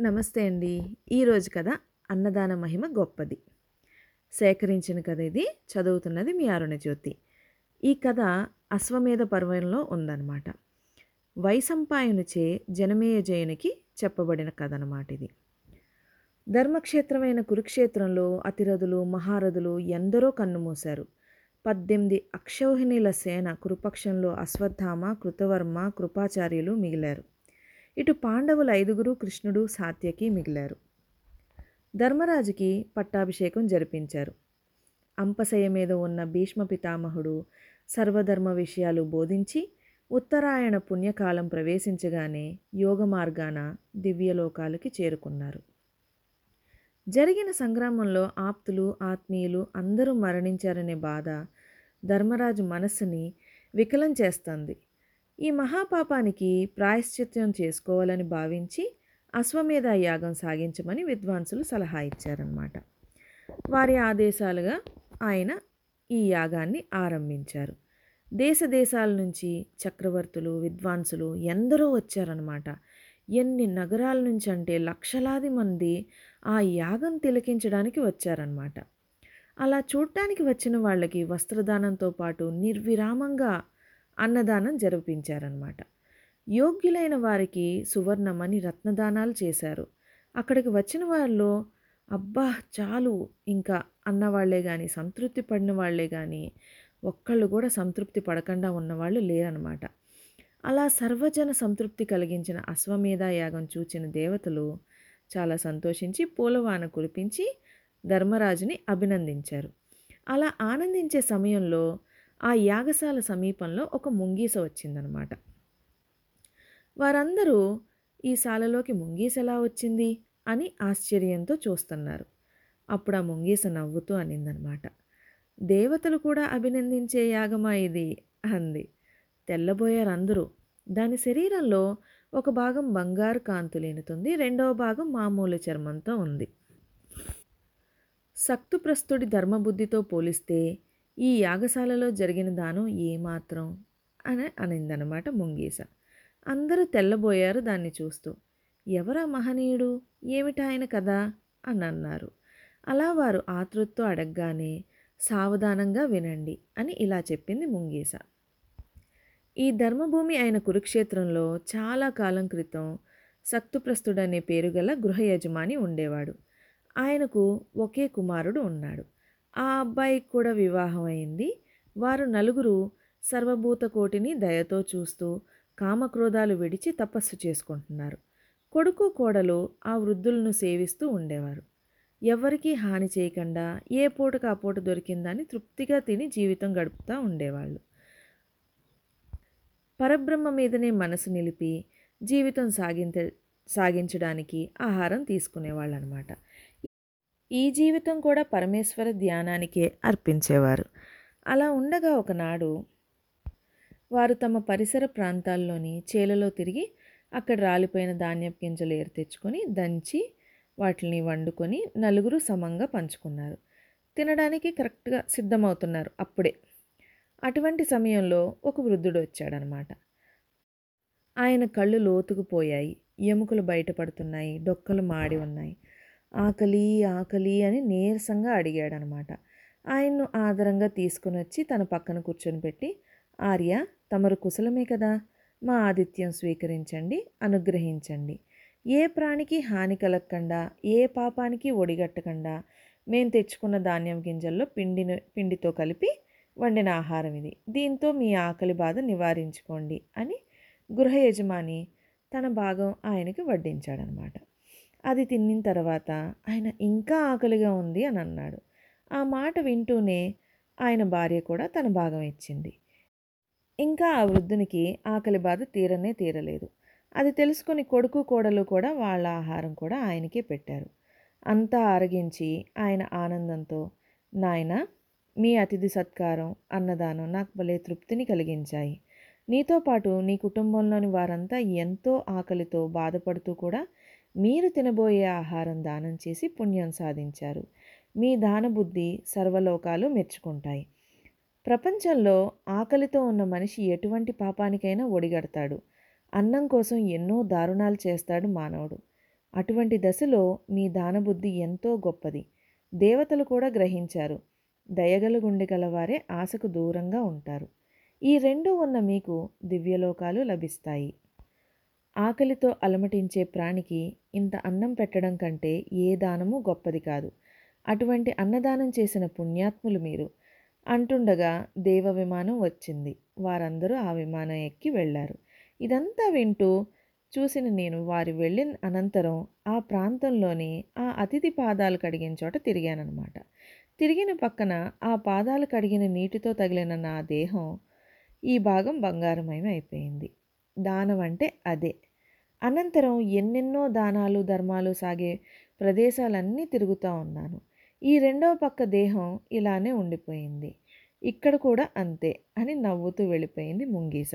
నమస్తే అండి. ఈరోజు కథ అన్నదాన మహిమ గొప్పది. సేకరించిన కథ ఇది చదువుతున్నది మీ అరుణజ్యోతి. ఈ కథ అశ్వమేధ పర్వంలో ఉందన్నమాట. వైసంపాయనుచే జనమేయ జయునికి చెప్పబడిన కథ అన్నమాట ఇది. ధర్మక్షేత్రమైన కురుక్షేత్రంలో అతిరథులు మహారథులు ఎందరో కన్నుమూశారు. పద్దెనిమిది అక్షౌహిణీల సేన కురుపక్షంలో అశ్వత్థామ కృతవర్మ కృపాచార్యులు మిగిలారు. ఇటు పాండవులు ఐదుగురు కృష్ణుడు సాత్యకి మిగిలారు. ధర్మరాజుకి పట్టాభిషేకం జరిపించారు. అంపశయ మీద ఉన్న భీష్మ పితామహుడు సర్వధర్మ విషయాలు బోధించి ఉత్తరాయణ పుణ్యకాలం ప్రవేశించగానే యోగ మార్గాన దివ్యలోకాలకి చేరుకున్నారు. జరిగిన సంగ్రామంలో ఆప్తులు ఆత్మీయులు అందరూ మరణించారనే బాధ ధర్మరాజు మనస్సుని వికలం చేస్తుంది. ఈ మహాపాపానికి ప్రాయశ్చిత్యం చేసుకోవాలని భావించి అశ్వమేధ యాగం సాగించమని విద్వాంసులు సలహా ఇచ్చారన్నమాట. వారి ఆదేశాలుగా ఆయన ఈ యాగాన్ని ఆరంభించారు. దేశ దేశాల నుంచి చక్రవర్తులు విద్వాంసులు ఎందరో వచ్చారనమాట ఎన్ని నగరాల నుంచి అంటే లక్షలాది మంది ఆ యాగం తిలకించడానికి వచ్చారనమాట అలా చూడటానికి వచ్చిన వాళ్ళకి వస్త్రదానంతో పాటు నిర్విరామంగా అన్నదానం జరిపించారనమాట యోగ్యులైన వారికి సువర్ణమని రత్నదానాలు చేశారు. అక్కడికి వచ్చిన వారిలో అబ్బా చాలు ఇంకా అన్నవాళ్ళే కానీ సంతృప్తి పడిన వాళ్ళే కానీ ఒక్కళ్ళు కూడా సంతృప్తి పడకుండా ఉన్నవాళ్ళు లేరనమాట అలా సర్వజన సంతృప్తి కలిగించిన అశ్వమేధ యాగం చూచిన దేవతలు చాలా సంతోషించి పూలవాన కురిపించి ధర్మరాజుని అభినందించారు. అలా ఆనందించే సమయంలో ఆ యాగశాల సమీపంలో ఒక ముంగీస వచ్చిందనమాట. వారందరూ ఈ శాలలోకి ముంగీస ఎలా వచ్చింది అని ఆశ్చర్యంతో చూస్తున్నారు. అప్పుడు ఆ ముంగీస నవ్వుతూ అనిందనమాట. దేవతలు కూడా అభినందించే యాగమా ఇది? అంది. తెల్లబోయారందరూ. దాని శరీరంలో ఒక భాగం బంగారు కాంతులేనుతుంది రెండవ భాగం మామూలు చర్మంతో ఉంది. సక్తుప్రస్తుడి ధర్మబుద్ధితో పోలిస్తే ఈ యాగశాలలో జరిగిన దానం ఏమాత్రం? అని అనిందనమాట ముంగీస. అందరూ తెల్లబోయారు దాన్ని చూస్తూ. ఎవరా మహనీయుడు? ఏమిటా ఆయన కదా అని అన్నారు. అలా వారు ఆతృత్వం అడగగానే సావధానంగా వినండి అని ఇలా చెప్పింది ముంగీస. ఈ ధర్మభూమి అయిన కురుక్షేత్రంలో చాలా కాలం క్రితం సక్తుప్రస్తుడనే పేరు గల గృహ యజమాని ఉండేవాడు. ఆయనకు ఒకే కుమారుడు ఉన్నాడు. ఆ అబ్బాయికి కూడా వివాహం అయింది. వారు నలుగురు సర్వభూత కోటిని దయతో చూస్తూ కామక్రోధాలు విడిచి తపస్సు చేసుకుంటున్నారు. కొడుకు కోడలు ఆ వృద్ధులను సేవిస్తూ ఉండేవారు. ఎవరికీ హాని చేయకుండా ఏ పూటకు ఆ పూట దొరికిందని తృప్తిగా తిని జీవితం గడుపుతూ ఉండేవాళ్ళు. పరబ్రహ్మ మీదనే మనసు నిలిపి జీవితం సాగించ సాగించడానికి ఆహారం తీసుకునేవాళ్ళు అనమాట ఈ జీవితం కూడా పరమేశ్వర ధ్యానానికే అర్పించేవారు. అలా ఉండగా ఒకనాడు వారు తమ పరిసర ప్రాంతాల్లోని చేలలో తిరిగి అక్కడ రాలిపోయిన ధాన్యపు గింజలు ఏరు తెచ్చుకొని దంచి వాటిని వండుకొని నలుగురు సమంగా పంచుకున్నారు. తినడానికి కరెక్ట్గా సిద్ధమవుతున్నారు అప్పుడే. అటువంటి సమయంలో ఒక వృద్ధుడు వచ్చాడనమాట. ఆయన కళ్ళు లోతుకుపోయాయి ఎముకలు బయటపడుతున్నాయి. డొక్కలు మాడి ఉన్నాయి. ఆకలి ఆకలి అని నీరసంగా అడిగాడనమాట. ఆయన్ను ఆదరంగా తీసుకుని వచ్చి తన పక్కన కూర్చొని పెట్టి ఆర్య తమరు కుశలమే కదా మా ఆతిథ్యం స్వీకరించండి అనుగ్రహించండి. ఏ ప్రాణికి హాని కలగకుండా ఏ పాపానికి ఒడిగట్టకుండా మేము తెచ్చుకున్న ధాన్యం గింజల్లో పిండిని పిండితో కలిపి వండిన ఆహారం ఇది. దీంతో మీ ఆకలి బాధ నివారించుకోండి అని గృహ యజమాని తన భాగం ఆయనకి వడ్డించాడనమాట. అది తిన్న తర్వాత ఆయన ఇంకా ఆకలిగా ఉంది అని అన్నాడు. ఆ మాట వింటూనే ఆయన భార్య కూడా తన భాగం ఇచ్చింది. ఇంకా ఆ వృద్ధునికి ఆకలి బాధ తీరనే తీరలేదు. అది తెలుసుకొని కొడుకు కోడలు కూడా వాళ్ళ ఆహారం కూడా ఆయనకే పెట్టారు. అంతా ఆరగించి ఆయన ఆనందంతో నాయన మీ అతిథి సత్కారం అన్నదానం నాకు భలే తృప్తిని కలిగించాయి. నీతో పాటు నీ కుటుంబంలోని వారంతా ఎంతో ఆకలితో బాధపడుతూ కూడా మీరు తినబోయే ఆహారం దానం చేసి పుణ్యం సాధించారు. మీ దానబుద్ధి సర్వలోకాలు మెచ్చుకుంటాయి. ప్రపంచంలో ఆకలితో ఉన్న మనిషి ఎటువంటి పాపానికైనా ఒడిగడతాడు. అన్నం కోసం ఎన్నో దారుణాలు చేస్తాడు మానవుడు. అటువంటి దశలో మీ దానబుద్ధి ఎంతో గొప్పది. దేవతలు కూడా గ్రహించారు. దయగల గుండె గలవారే ఆశకు దూరంగా ఉంటారు. ఈ రెండు ఉన్న మీకు దివ్యలోకాలు లభిస్తాయి. ఆకలితో అలమటించే ప్రాణికి ఇంత అన్నం పెట్టడం కంటే ఏ దానము గొప్పది కాదు. అటువంటి అన్నదానం చేసిన పుణ్యాత్ములు మీరు. అంటుండగా దేవ విమానం వచ్చింది. వారందరూ ఆ విమానం ఎక్కి వెళ్ళారు. ఇదంతా వింటూ చూసిన నేను వారు వెళ్ళిన అనంతరం ఆ ప్రాంతంలోని ఆ అతిథి పాదాలు కడిగిన చోట తిరిగానమాట తిరిగిన పక్కన ఆ పాదాలు కడిగిన నీటితో తగిలిన నా దేహం ఈ భాగం బంగారమయం అయిపోయింది. దానం అంటే అదే. అనంతరం ఎన్నెన్నో దానాలు ధర్మాలు సాగే ప్రదేశాలన్నీ తిరుగుతూ ఉన్నాను. ఈ రెండవ పక్క దేహం ఇలానే ఉండిపోయింది. ఇక్కడ కూడా అంతే అని నవ్వుతూ వెళ్ళిపోయింది ముంగీస.